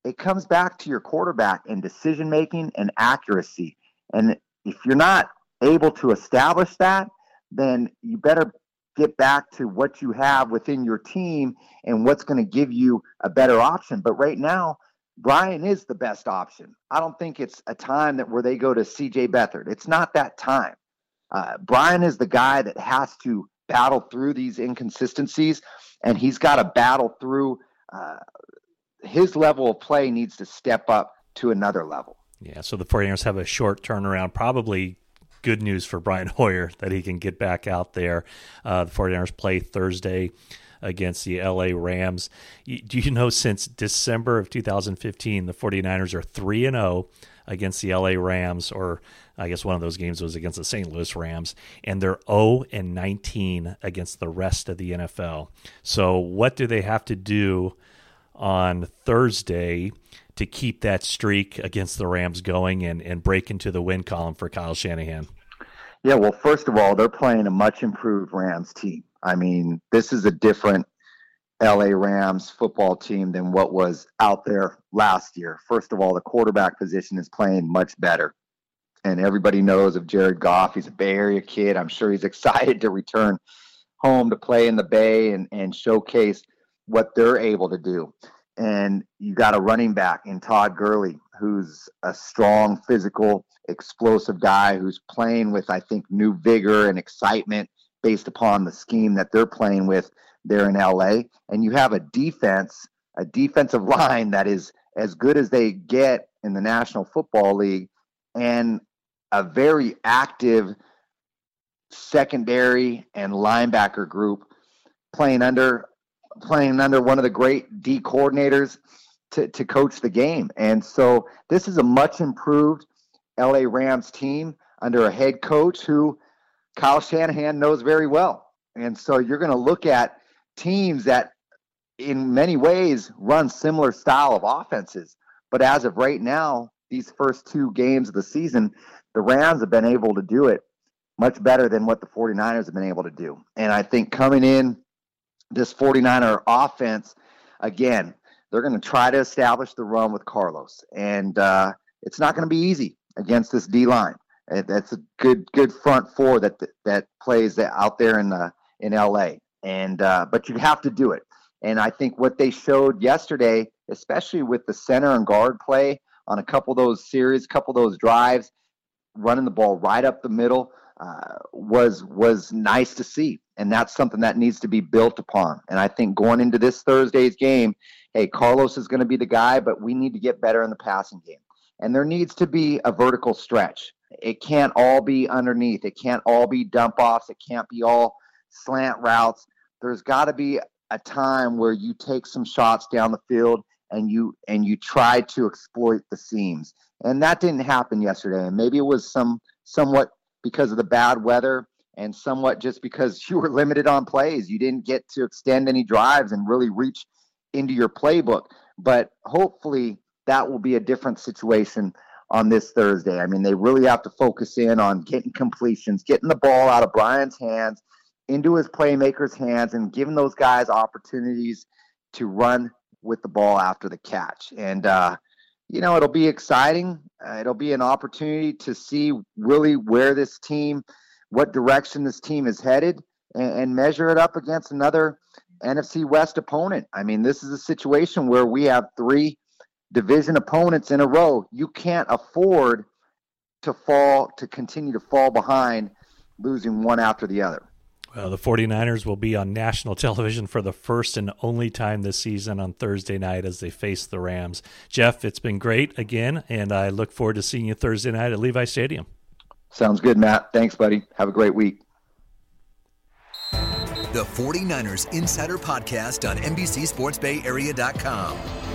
It comes back to your quarterback and decision making and accuracy. And if you're not able to establish that, then you better get back to what you have within your team and what's going to give you a better option. But right now, Brian is the best option. I don't think it's a time that where they go to CJ Beathard. It's not that time. Uh, Brian is the guy that has to battle through these inconsistencies, and he's got to battle through. Uh, his level of play needs to step up to another level. Yeah, so the 49ers have a short turnaround, probably good news for Brian Hoyer that he can get back out there. Uh, the 49ers play Thursday against the LA Rams. Do you know since December of 2015, the 49ers are 3 and 0 against the LA Rams, or I guess one of those games was against the St. Louis Rams, and they're 0 and 19 against the rest of the NFL. So, what do they have to do on Thursday to keep that streak against the Rams going and, and break into the win column for Kyle Shanahan? Yeah, well, first of all, they're playing a much improved Rams team. I mean, this is a different LA Rams football team than what was out there last year. First of all, the quarterback position is playing much better. And everybody knows of Jared Goff. He's a Bay Area kid. I'm sure he's excited to return home to play in the Bay and, and showcase what they're able to do. And you got a running back in Todd Gurley, who's a strong, physical, explosive guy who's playing with, I think, new vigor and excitement based upon the scheme that they're playing with there in LA. And you have a defense, a defensive line that is as good as they get in the National Football League, and a very active secondary and linebacker group playing under playing under one of the great D coordinators to, to coach the game. And so this is a much improved LA Rams team under a head coach who Kyle Shanahan knows very well. And so you're going to look at teams that in many ways run similar style of offenses. But as of right now, these first two games of the season, the Rams have been able to do it much better than what the 49ers have been able to do. And I think coming in this 49er offense, again, they're going to try to establish the run with Carlos. And uh, it's not going to be easy against this D line. That's a good good front four that that plays out there in the in LA. And uh, but you have to do it. And I think what they showed yesterday, especially with the center and guard play on a couple of those series, couple of those drives, running the ball right up the middle, uh, was was nice to see. And that's something that needs to be built upon. And I think going into this Thursday's game, hey, Carlos is going to be the guy, but we need to get better in the passing game. And there needs to be a vertical stretch. It can't all be underneath. It can't all be dump offs. It can't be all slant routes. There's got to be a time where you take some shots down the field and you and you try to exploit the seams. And that didn't happen yesterday. And maybe it was some somewhat because of the bad weather and somewhat just because you were limited on plays. You didn't get to extend any drives and really reach into your playbook. But hopefully that will be a different situation on this Thursday. I mean, they really have to focus in on getting completions, getting the ball out of Brian's hands into his playmakers' hands, and giving those guys opportunities to run with the ball after the catch. And, uh, you know, it'll be exciting. Uh, it'll be an opportunity to see really where this team, what direction this team is headed, and, and measure it up against another NFC West opponent. I mean, this is a situation where we have three division opponents in a row. You can't afford to fall to continue to fall behind losing one after the other. Well, the 49ers will be on national television for the first and only time this season on Thursday night as they face the Rams. Jeff, it's been great again, and I look forward to seeing you Thursday night at Levi Stadium. Sounds good, Matt. Thanks, buddy. Have a great week. The 49ers Insider Podcast on NBCSportsBayArea.com.